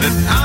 that I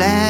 Let